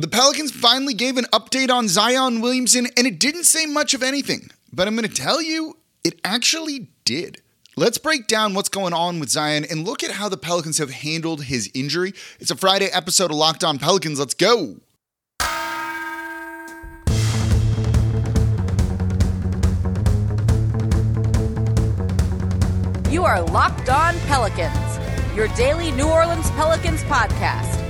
The Pelicans finally gave an update on Zion Williamson, and it didn't say much of anything. But I'm going to tell you, it actually did. Let's break down what's going on with Zion and look at how the Pelicans have handled his injury. It's a Friday episode of Locked On Pelicans. Let's go. You are Locked On Pelicans, your daily New Orleans Pelicans podcast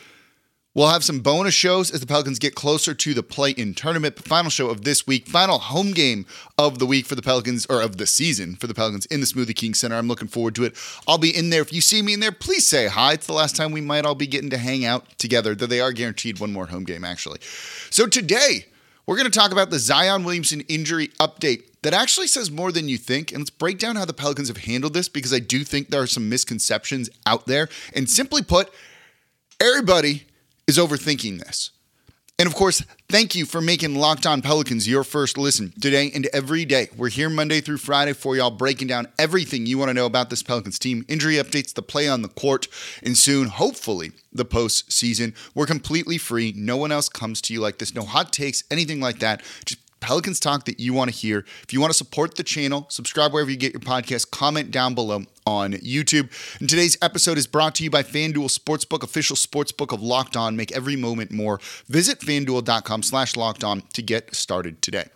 We'll have some bonus shows as the Pelicans get closer to the play in tournament. Final show of this week, final home game of the week for the Pelicans, or of the season for the Pelicans in the Smoothie King Center. I'm looking forward to it. I'll be in there. If you see me in there, please say hi. It's the last time we might all be getting to hang out together, though they are guaranteed one more home game, actually. So today, we're going to talk about the Zion Williamson injury update that actually says more than you think. And let's break down how the Pelicans have handled this because I do think there are some misconceptions out there. And simply put, everybody is overthinking this. And of course, thank you for making Locked On Pelicans your first listen today and every day. We're here Monday through Friday for y'all, breaking down everything you want to know about this Pelicans team, injury updates, the play on the court, and soon, hopefully, the postseason. We're completely free. No one else comes to you like this. No hot takes, anything like that. Just Pelicans talk that you want to hear. If you want to support the channel, subscribe wherever you get your podcast, comment down below on YouTube. And today's episode is brought to you by FanDuel Sportsbook, official sportsbook of Locked On. Make every moment more. Visit fanduel.com slash locked on to get started today.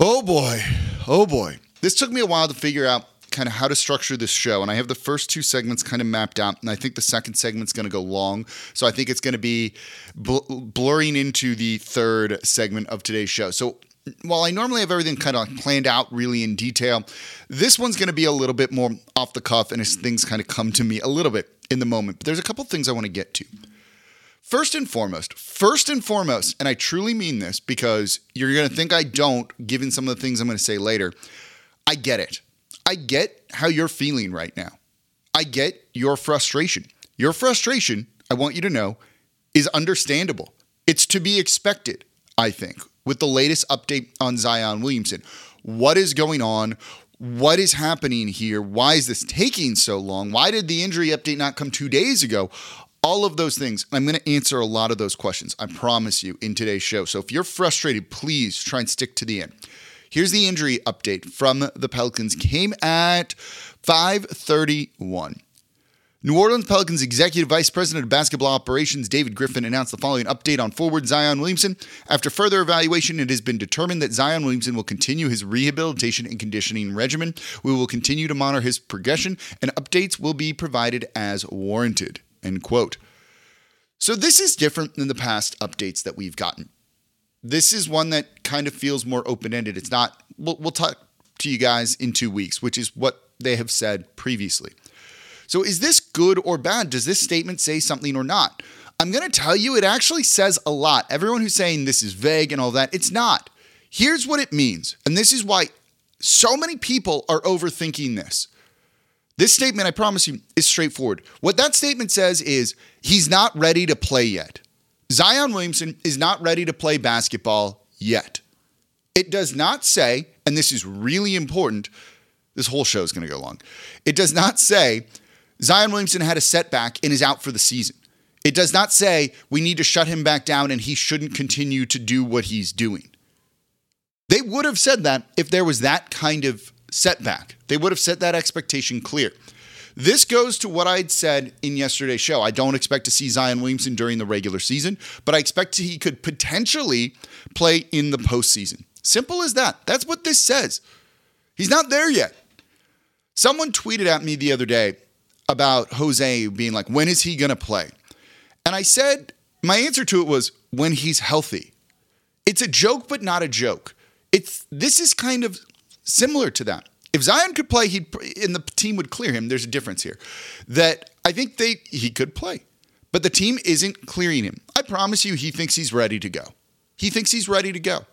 Oh boy. Oh boy. This took me a while to figure out kind of how to structure this show. And I have the first two segments kind of mapped out. And I think the second segment's going to go long. So I think it's going to be bl- blurring into the third segment of today's show. So while I normally have everything kind of planned out really in detail, this one's going to be a little bit more off the cuff and as things kind of come to me a little bit in the moment. But there's a couple things I want to get to. First and foremost, first and foremost, and I truly mean this because you're going to think I don't, given some of the things I'm going to say later. I get it. I get how you're feeling right now. I get your frustration. Your frustration, I want you to know, is understandable. It's to be expected, I think with the latest update on Zion Williamson. What is going on? What is happening here? Why is this taking so long? Why did the injury update not come two days ago? All of those things. I'm going to answer a lot of those questions, I promise you, in today's show. So if you're frustrated, please try and stick to the end. Here's the injury update from the Pelicans. Came at 531. New Orleans Pelicans Executive Vice President of Basketball Operations David Griffin announced the following update on forward Zion Williamson. After further evaluation, it has been determined that Zion Williamson will continue his rehabilitation and conditioning regimen. We will continue to monitor his progression, and updates will be provided as warranted. End quote. So this is different than the past updates that we've gotten. This is one that kind of feels more open-ended. It's not. We'll, we'll talk to you guys in two weeks, which is what they have said previously. So, is this good or bad? Does this statement say something or not? I'm going to tell you, it actually says a lot. Everyone who's saying this is vague and all that, it's not. Here's what it means. And this is why so many people are overthinking this. This statement, I promise you, is straightforward. What that statement says is he's not ready to play yet. Zion Williamson is not ready to play basketball yet. It does not say, and this is really important, this whole show is going to go long. It does not say Zion Williamson had a setback and is out for the season. It does not say we need to shut him back down and he shouldn't continue to do what he's doing. They would have said that if there was that kind of setback. They would have set that expectation clear. This goes to what I'd said in yesterday's show. I don't expect to see Zion Williamson during the regular season, but I expect he could potentially play in the postseason. Simple as that. That's what this says. He's not there yet. Someone tweeted at me the other day about Jose being like, when is he going to play? And I said, my answer to it was, when he's healthy. It's a joke, but not a joke. It's this is kind of similar to that. If Zion could play, he'd and the team would clear him. There's a difference here. That I think they he could play, but the team isn't clearing him. I promise you, he thinks he's ready to go. He thinks he's ready to go,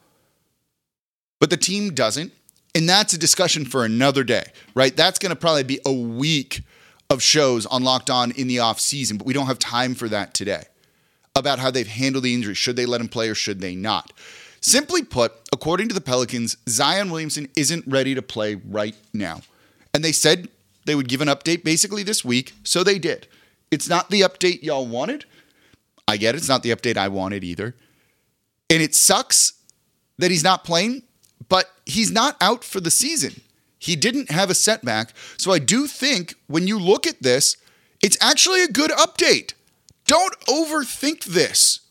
but the team doesn't, and that's a discussion for another day, right? That's going to probably be a week of shows on Locked On in the off season, but we don't have time for that today. About how they've handled the injury, should they let him play or should they not? Simply put, according to the Pelicans, Zion Williamson isn't ready to play right now. And they said they would give an update basically this week, so they did. It's not the update y'all wanted. I get it, it's not the update I wanted either. And it sucks that he's not playing, but he's not out for the season. He didn't have a setback. So I do think when you look at this, it's actually a good update. Don't overthink this.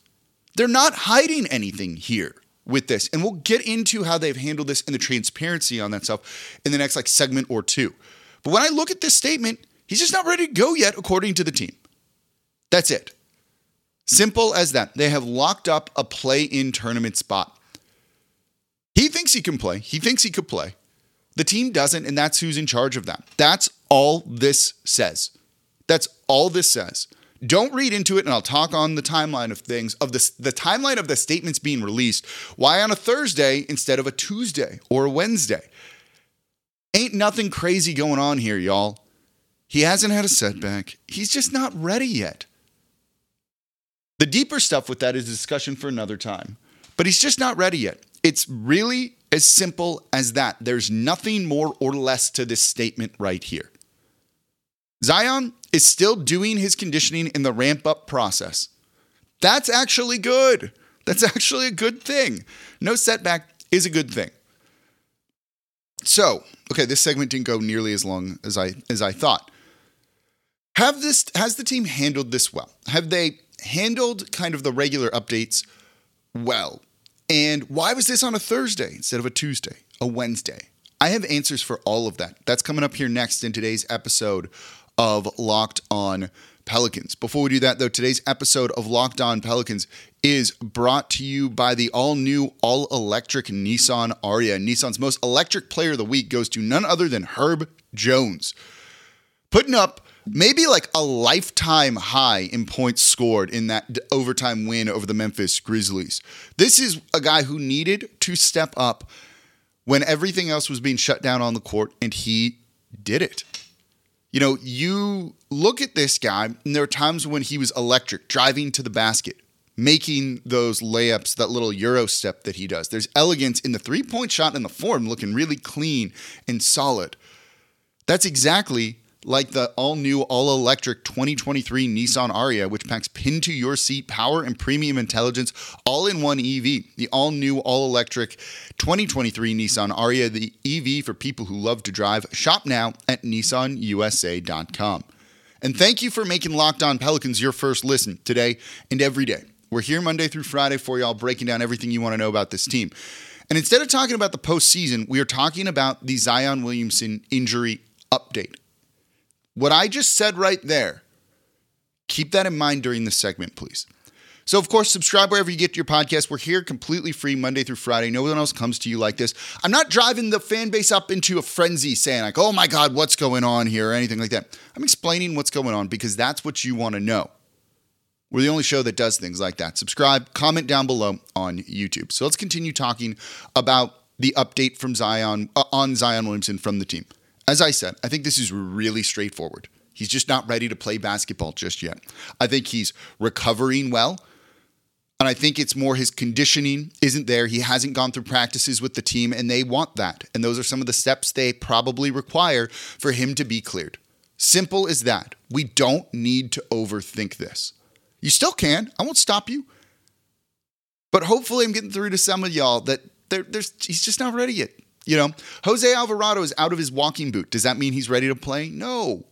They're not hiding anything here with this. And we'll get into how they've handled this and the transparency on that stuff in the next like segment or two. But when I look at this statement, he's just not ready to go yet, according to the team. That's it. Simple as that. They have locked up a play in tournament spot. He thinks he can play. He thinks he could play. The team doesn't, and that's who's in charge of that. That's all this says. That's all this says. Don't read into it, and I'll talk on the timeline of things of this the timeline of the statements being released. Why on a Thursday instead of a Tuesday or a Wednesday? Ain't nothing crazy going on here, y'all. He hasn't had a setback. He's just not ready yet. The deeper stuff with that is discussion for another time. But he's just not ready yet. It's really as simple as that. There's nothing more or less to this statement right here. Zion is still doing his conditioning in the ramp up process. That's actually good. That's actually a good thing. No setback is a good thing. So, okay, this segment didn't go nearly as long as I as I thought. Have this has the team handled this well? Have they handled kind of the regular updates well? And why was this on a Thursday instead of a Tuesday, a Wednesday? I have answers for all of that. That's coming up here next in today's episode of Locked On Pelicans. Before we do that, though, today's episode of Locked On Pelicans is brought to you by the all new, all electric Nissan Ariya. Nissan's most electric player of the week goes to none other than Herb Jones, putting up maybe like a lifetime high in points scored in that overtime win over the Memphis Grizzlies. This is a guy who needed to step up when everything else was being shut down on the court, and he did it. You know, you look at this guy, and there are times when he was electric, driving to the basket, making those layups, that little Euro step that he does. There's elegance in the three point shot and the form looking really clean and solid. That's exactly like the all new, all electric 2023 Nissan Ariya, which packs pin to your seat power and premium intelligence all in one EV. The all new, all electric 2023 Nissan Ariya, the EV for people who love to drive. Shop now at nissanusa.com. And thank you for making Locked On Pelicans your first listen today and every day. We're here Monday through Friday for y'all, breaking down everything you want to know about this team. And instead of talking about the postseason, we are talking about the Zion Williamson injury update. What I just said right there, keep that in mind during this segment, please. So, of course, subscribe wherever you get your podcast. We're here completely free Monday through Friday. No one else comes to you like this. I'm not driving the fan base up into a frenzy saying, like, oh my God, what's going on here or anything like that. I'm explaining what's going on because that's what you want to know. We're the only show that does things like that. Subscribe, comment down below on YouTube. So let's continue talking about the update from Zion uh, on Zion Williamson from the team. As I said, I think this is really straightforward. He's just not ready to play basketball just yet. I think he's recovering well. And I think it's more his conditioning isn't there. He hasn't gone through practices with the team, and they want that. And those are some of the steps they probably require for him to be cleared. Simple as that. We don't need to overthink this. You still can. I won't stop you. But hopefully, I'm getting through to some of y'all that there's he's just not ready yet. You know, Jose Alvarado is out of his walking boot. Does that mean he's ready to play? No.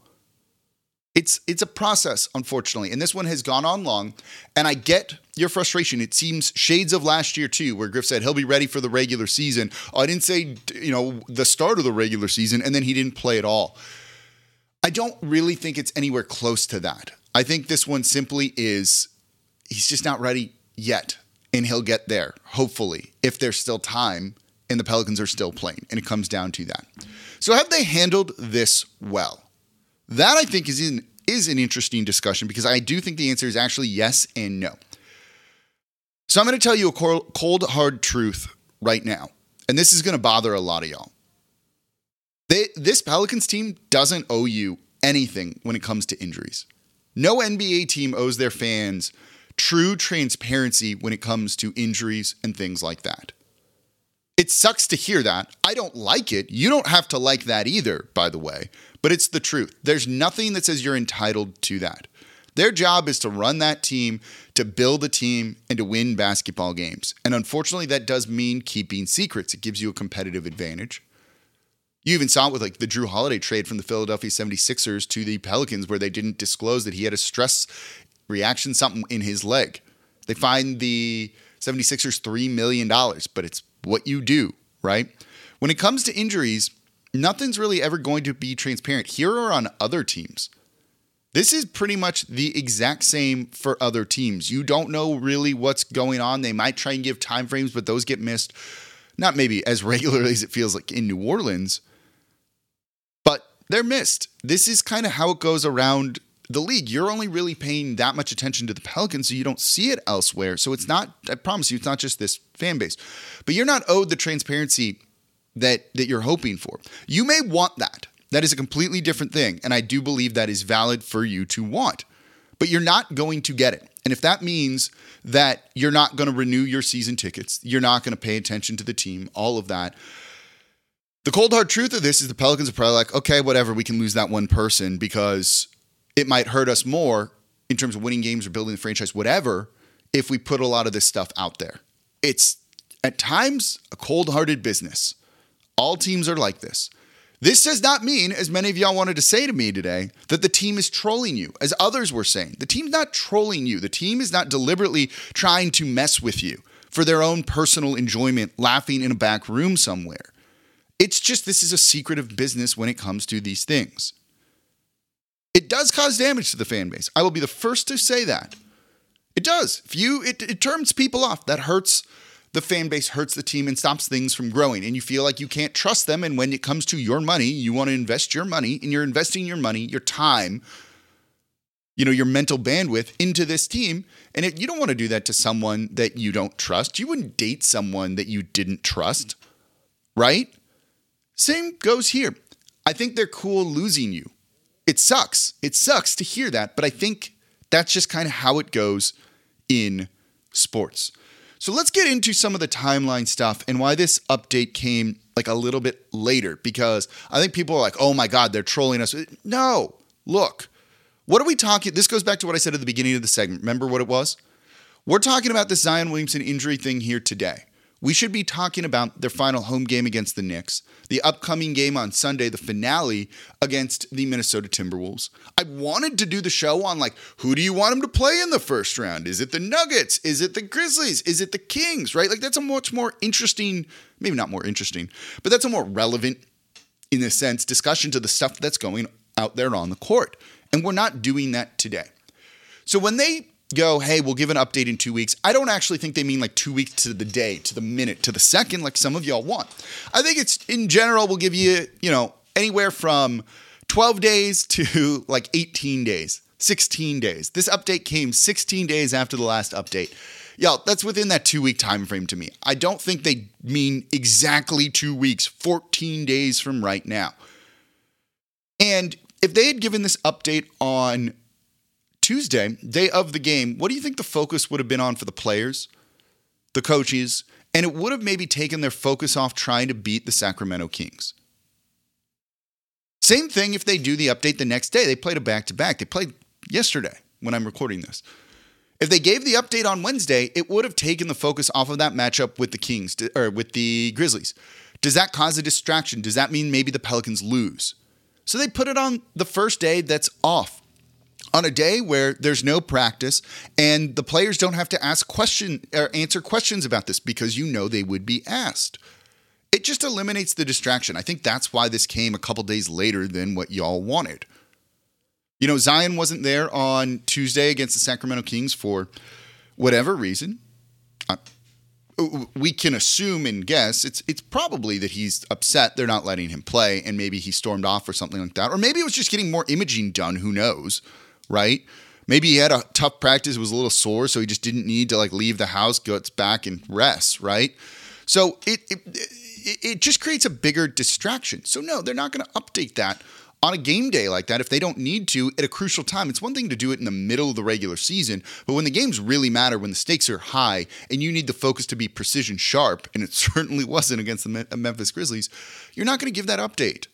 It's it's a process, unfortunately, and this one has gone on long. And I get your frustration. It seems shades of last year too, where Griff said he'll be ready for the regular season. I didn't say you know the start of the regular season, and then he didn't play at all. I don't really think it's anywhere close to that. I think this one simply is he's just not ready yet, and he'll get there hopefully if there's still time and the Pelicans are still playing. And it comes down to that. So have they handled this well? That I think is in, is an interesting discussion because I do think the answer is actually yes and no. So I'm going to tell you a cold hard truth right now. And this is going to bother a lot of y'all. They, this Pelicans team doesn't owe you anything when it comes to injuries. No NBA team owes their fans true transparency when it comes to injuries and things like that. It sucks to hear that. I don't like it. You don't have to like that either, by the way, but it's the truth. There's nothing that says you're entitled to that. Their job is to run that team, to build a team, and to win basketball games. And unfortunately, that does mean keeping secrets. It gives you a competitive advantage. You even saw it with like the Jrue Holiday trade from the Philadelphia 76ers to the Pelicans, where they didn't disclose that he had a stress reaction, something in his leg. They find the 76ers $3 million, but it's what you do, right? When it comes to injuries, nothing's really ever going to be transparent here or on other teams. This is pretty much the exact same for other teams. You don't know really what's going on. They might try and give time frames, but those get missed. Not maybe as regularly as it feels like in New Orleans, but they're missed. This is kind of how it goes around the league. You're only really paying that much attention to the Pelicans, so you don't see it elsewhere. So it's not, I promise you, it's not just this fan base. But you're not owed the transparency that that you're hoping for. You may want that. That is a completely different thing. And I do believe that is valid for you to want. But you're not going to get it. And if that means that you're not going to renew your season tickets, you're not going to pay attention to the team, all of that, the cold hard truth of this is the Pelicans are probably like, okay, whatever, we can lose that one person because it might hurt us more in terms of winning games or building the franchise, whatever, if we put a lot of this stuff out there. It's at times a cold hearted business. All teams are like this. This does not mean, as many of y'all wanted to say to me today, that the team is trolling you, as others were saying. The team's not trolling you. The team is not deliberately trying to mess with you for their own personal enjoyment, laughing in a back room somewhere. It's just this is a secretive business when it comes to these things. It does cause damage to the fan base. I will be the first to say that. It does. If you it, it turns people off. That hurts the fan base, hurts the team, and stops things from growing. And you feel like you can't trust them. And when it comes to your money, you want to invest your money, and you're investing your money, your time, you know, your mental bandwidth into this team. And it, you don't want to do that to someone that you don't trust. You wouldn't date someone that you didn't trust, right? Same goes here. I think they're cool losing you. It sucks. It sucks to hear that, but I think that's just kind of how it goes in sports. So let's get into some of the timeline stuff and why this update came like a little bit later because I think people are like, oh my God, they're trolling us. No, look, what are we talking? This goes back to what I said at the beginning of the segment. Remember what it was? We're talking about this Zion Williamson injury thing here today we should be talking about their final home game against the Knicks, the upcoming game on Sunday, the finale against the Minnesota Timberwolves. I wanted to do the show on like, who do you want them to play in the first round? Is it the Nuggets? Is it the Grizzlies? Is it the Kings? Right? Like, that's a much more interesting, maybe not more interesting, but that's a more relevant, in a sense, discussion to the stuff that's going out there on the court. And we're not doing that today. So when they go, hey, we'll give an update in two weeks. I don't actually think they mean like two weeks to the day, to the minute, to the second, like some of y'all want. I think it's in general, we'll give you, you know, anywhere from 12 days to like 18 days, 16 days. This update came 16 days after the last update. Y'all, that's within that two week time frame to me. I don't think they mean exactly two weeks, 14 days from right now. And if they had given this update on Tuesday, day of the game, what do you think the focus would have been on for the players, the coaches, and it would have maybe taken their focus off trying to beat the Sacramento Kings? Same thing if they do the update the next day. They played a back to back. They played yesterday when I'm recording this. If they gave the update on Wednesday, it would have taken the focus off of that matchup with the Kings or with the Grizzlies. Does that cause a distraction? Does that mean maybe the Pelicans lose? So they put it on the first day that's off on a day where there's no practice and the players don't have to ask question or answer questions about this because you know they would be asked. It just eliminates the distraction. I think that's why this came a couple days later than what y'all wanted. You know, Zion wasn't there on Tuesday against the Sacramento Kings for whatever reason. we can assume and guess it's it's probably that he's upset they're not letting him play and maybe he stormed off or something like that or maybe it was just getting more imaging done who knows right maybe he had a tough practice was a little sore so he just didn't need to like leave the house gets back and rest right so it it, it, it just creates a bigger distraction so no they're not going to update that on a game day like that if they don't need to at a crucial time. It's one thing to do it in the middle of the regular season, but when the games really matter, when the stakes are high and you need the focus to be precision sharp, and it certainly wasn't against the uh, Memphis Grizzlies, you're not going to give that update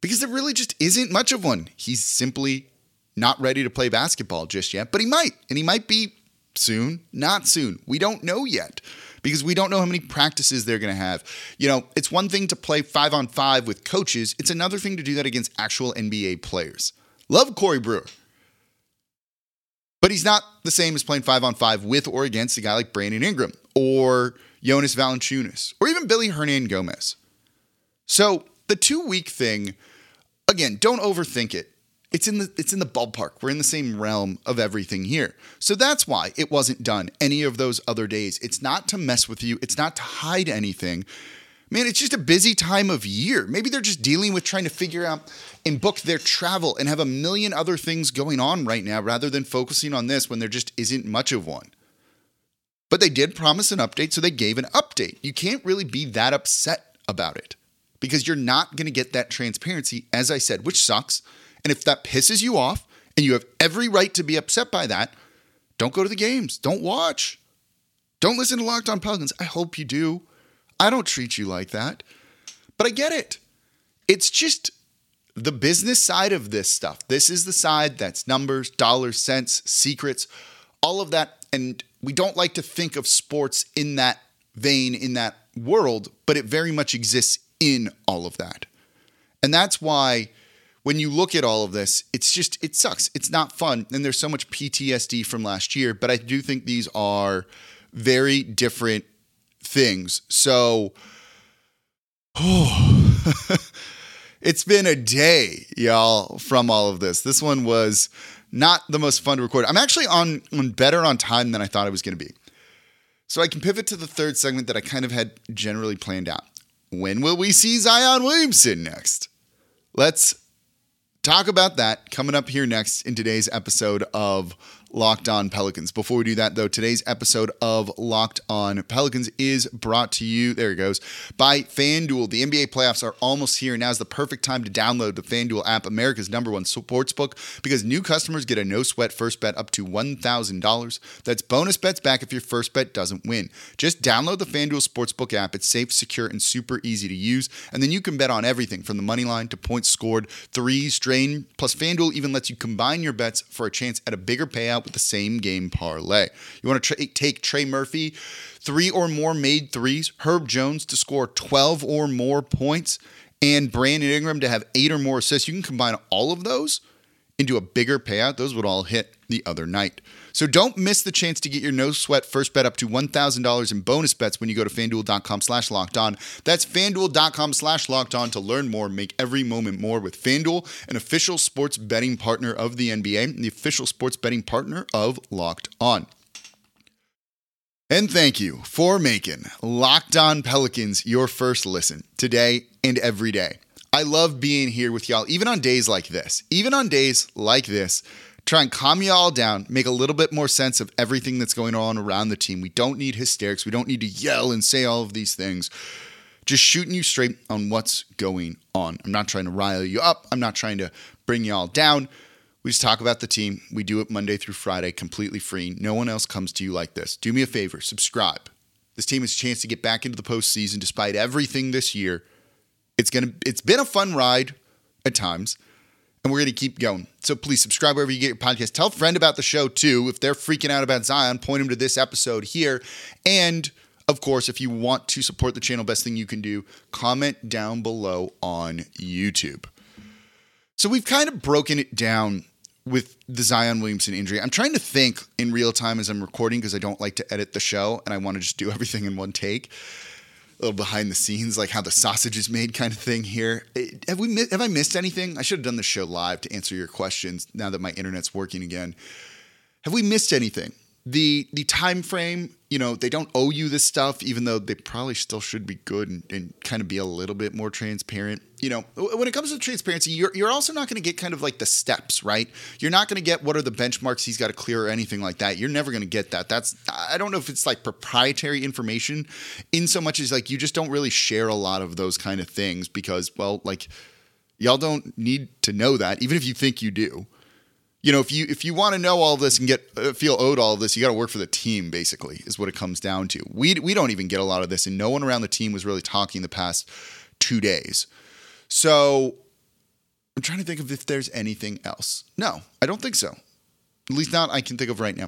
because there really just isn't much of one. He's simply not ready to play basketball just yet, but he might, and he might be soon, not soon. We don't know yet because we don't know how many practices they're going to have. You know, it's one thing to play five on five with coaches, it's another thing to do that against actual NBA players. Love Corey Brewer. But he's not the same as playing five on five with or against a guy like Brandon Ingram or Jonas Valanciunas or even Willy Hernangomez. So the two week thing, again, don't overthink it it's in the it's in the ballpark. We're in the same realm of everything here. So that's why it wasn't done any of those other days. It's not to mess with you, it's not to hide anything. Man, it's just a busy time of year. Maybe they're just dealing with trying to figure out and book their travel and have a million other things going on right now rather than focusing on this when there just isn't much of one. But they did promise an update, so they gave an update. You can't really be that upset about it because you're not going to get that transparency, as I said, which sucks and if that pisses you off and you have every right to be upset by that, don't go to the games. Don't watch. Don't listen to Locked On Pelicans. I hope you do. I don't treat you like that. But I get it. It's just the business side of this stuff. This is the side that's numbers, dollars, cents, secrets, all of that. And we don't like to think of sports in that vein, in that world, but it very much exists in all of that. And that's why when you look at all of this, it's just, it sucks. It's not fun. And there's so much PTSD from last year, but I do think these are very different things. So, oh, it's been a day, y'all, from all of this. This one was not the most fun to record. I'm actually on, on better on time than I thought I was going to be. So I can pivot to the third segment that I kind of had generally planned out. When will we see Zion Williamson next? Let's talk about that coming up here next in today's episode of Locked On Pelicans. Before we do that, though, today's episode of Locked On Pelicans is brought to you, there it goes, by FanDuel. The NBA playoffs are almost here. Now is the perfect time to download the FanDuel app, America's number one sports book, because new customers get a no sweat first bet up to $1,000. That's bonus bets back if your first bet doesn't win. Just download the FanDuel Sportsbook app. It's safe, secure, and super easy to use. And then you can bet on everything from the money line to points scored, threes, drain. Plus, FanDuel even lets you combine your bets for a chance at a bigger payout with the same game parlay. You want to tra- take Trey Murphy, three or more made threes, Herb Jones to score 12 or more points, and Brandon Ingram to have eight or more assists. You can combine all of those into a bigger payout. Those would all hit the other night. So don't miss the chance to get your no sweat first bet up to $1,000 in bonus bets when you go to fanduel.com slash locked on. That's fanduel.com slash locked on to learn more. Make every moment more with Fanduel, an official sports betting partner of the NBA and the official sports betting partner of Locked On. And thank you for making Locked On Pelicans your first listen today and every day. I love being here with y'all, even on days like this. Even on days like this, try and calm you all down, make a little bit more sense of everything that's going on around the team. We don't need hysterics. We don't need to yell and say all of these things. Just shooting you straight on what's going on. I'm not trying to rile you up. I'm not trying to bring you all down. We just talk about the team. We do it Monday through Friday, completely free. No one else comes to you like this. Do me a favor, subscribe. This team has a chance to get back into the postseason despite everything this year. It's gonna it's been a fun ride at times and we're going to keep going. So please subscribe wherever you get your podcast. Tell a friend about the show too. If they're freaking out about Zion, point them to this episode here. And of course, if you want to support the channel, best thing you can do, comment down below on YouTube. So we've kind of broken it down with the Zion Williamson injury. I'm trying to think in real time as I'm recording because I don't like to edit the show and I want to just do everything in one take a little behind the scenes, like how the sausage is made, kind of thing here. Eh, have we have I missed anything? I should have done the show live to answer your questions. Now that my internet's working again, have we missed anything? The the time frame you know they don't owe you this stuff even though they probably still should be good and, and kind of be a little bit more transparent. You know when it comes to transparency you're, you're also not going to get kind of like the steps right? You're not going to get what are the benchmarks he's got to clear or anything like that. You're never going to get that. That's i don't know if it's like proprietary information in so much as like you just don't really share a lot of those kind of things because well like y'all don't need to know that even if you think you do you know, if you if you want to know all this and get uh, feel owed all of this, you got to work for the team. Basically, is what it comes down to. We we don't even get a lot of this, and no one around the team was really talking the past two days. So I'm trying to think of if there's anything else. No, I don't think so. At least not I can think of right now.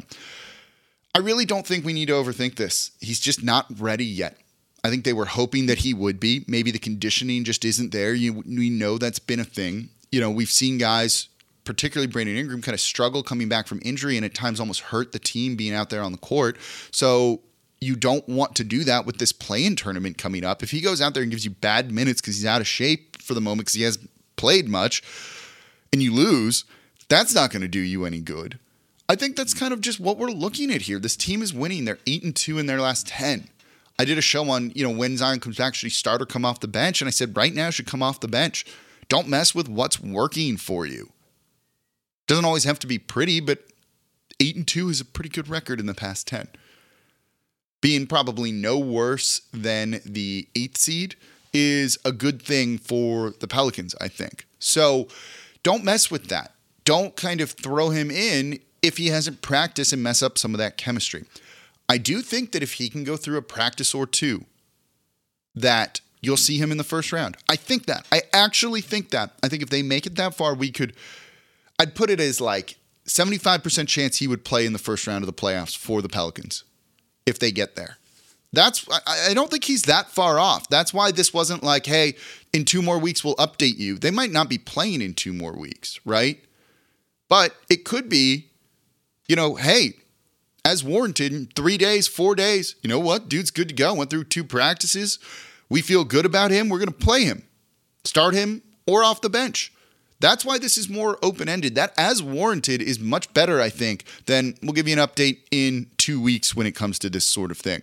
I really don't think we need to overthink this. He's just not ready yet. I think they were hoping that he would be. Maybe the conditioning just isn't there. You, we know that's been a thing. You know, we've seen guys particularly Brandon Ingram, kind of struggled coming back from injury and at times almost hurt the team being out there on the court. So you don't want to do that with this play-in tournament coming up. If he goes out there and gives you bad minutes because he's out of shape for the moment because he hasn't played much, and you lose, that's not going to do you any good. I think that's kind of just what we're looking at here. This team is winning. They're eight and two in their last ten. I did a show on, you know, when Zion comes back, should he start or come off the bench? And I said, right now, should come off the bench. Don't mess with what's working for you. Doesn't always have to be pretty, but eight and two is a pretty good record in the past 10. Being probably no worse than the eighth seed is a good thing for the Pelicans, I think. So don't mess with that. Don't kind of throw him in if he hasn't practiced and mess up some of that chemistry. I do think that if he can go through a practice or two, that you'll see him in the first round. I think that. I actually think that. I think if they make it that far, we could I'd put it as like 75% chance he would play in the first round of the playoffs for the Pelicans if they get there. That's I, don't think he's that far off. That's why this wasn't like, hey, in two more weeks we'll update you. They might not be playing in two more weeks, right? But it could be, you know, hey, as warranted in three days, four days, you know what? Dude's good to go. Went through two practices. We feel good about him. We're to play him, start him, or off the bench. That's why this is more open ended. That, as warranted, is much better, I think, than we'll give you an update in two weeks when it comes to this sort of thing.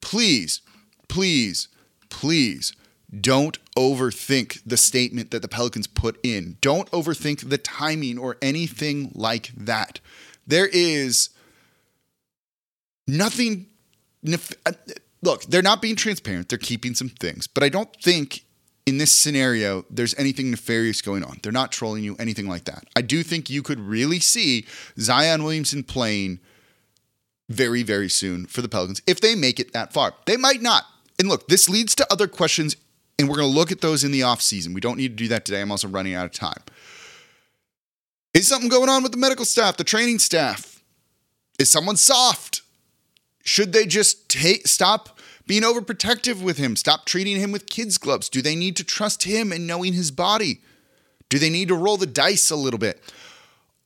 Please, please, please don't overthink the statement that the Pelicans put in. Don't overthink the timing or anything like that. There is nothing. Uh, look, they're not being transparent. They're keeping some things, but I don't think in this scenario, there's anything nefarious going on. They're not trolling you, anything like that. I do think you could really see Zion Williamson playing very, very soon for the Pelicans if they make it that far. They might not. And look, this leads to other questions, and we're going to look at those in the offseason. We don't need to do that today. I'm also running out of time. Is something going on with the medical staff, the training staff? Is someone soft? Should they just take, stop being overprotective with him. Stop treating him with kids' gloves. Do they need to trust him and knowing his body? Do they need to roll the dice a little bit?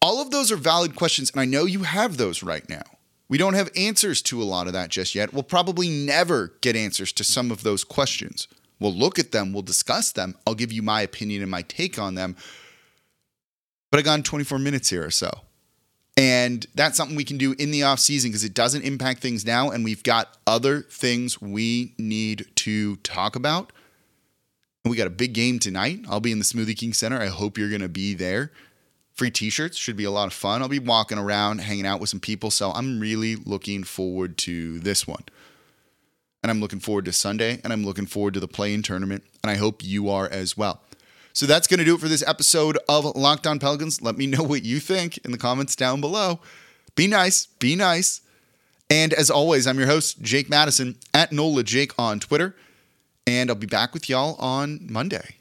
All of those are valid questions, and I know you have those right now. We don't have answers to a lot of that just yet. We'll probably never get answers to some of those questions. We'll look at them, we'll discuss them. I'll give you my opinion and my take on them. But I got 24 minutes here or so. And that's something we can do in the off season because it doesn't impact things now. And we've got other things we need to talk about. We got a big game tonight. I'll be in the Smoothie King Center. I hope you're going to be there. Free t shirts should be a lot of fun. I'll be walking around, hanging out with some people. So I'm really looking forward to this one. And I'm looking forward to Sunday. And I'm looking forward to the play in tournament. And I hope you are as well. So that's going to do it for this episode of Locked On Pelicans. Let me know what you think in the comments down below. Be nice, be nice. And as always, I'm your host, Jake Madison, at NOLA Jake on Twitter. And I'll be back with y'all on Monday.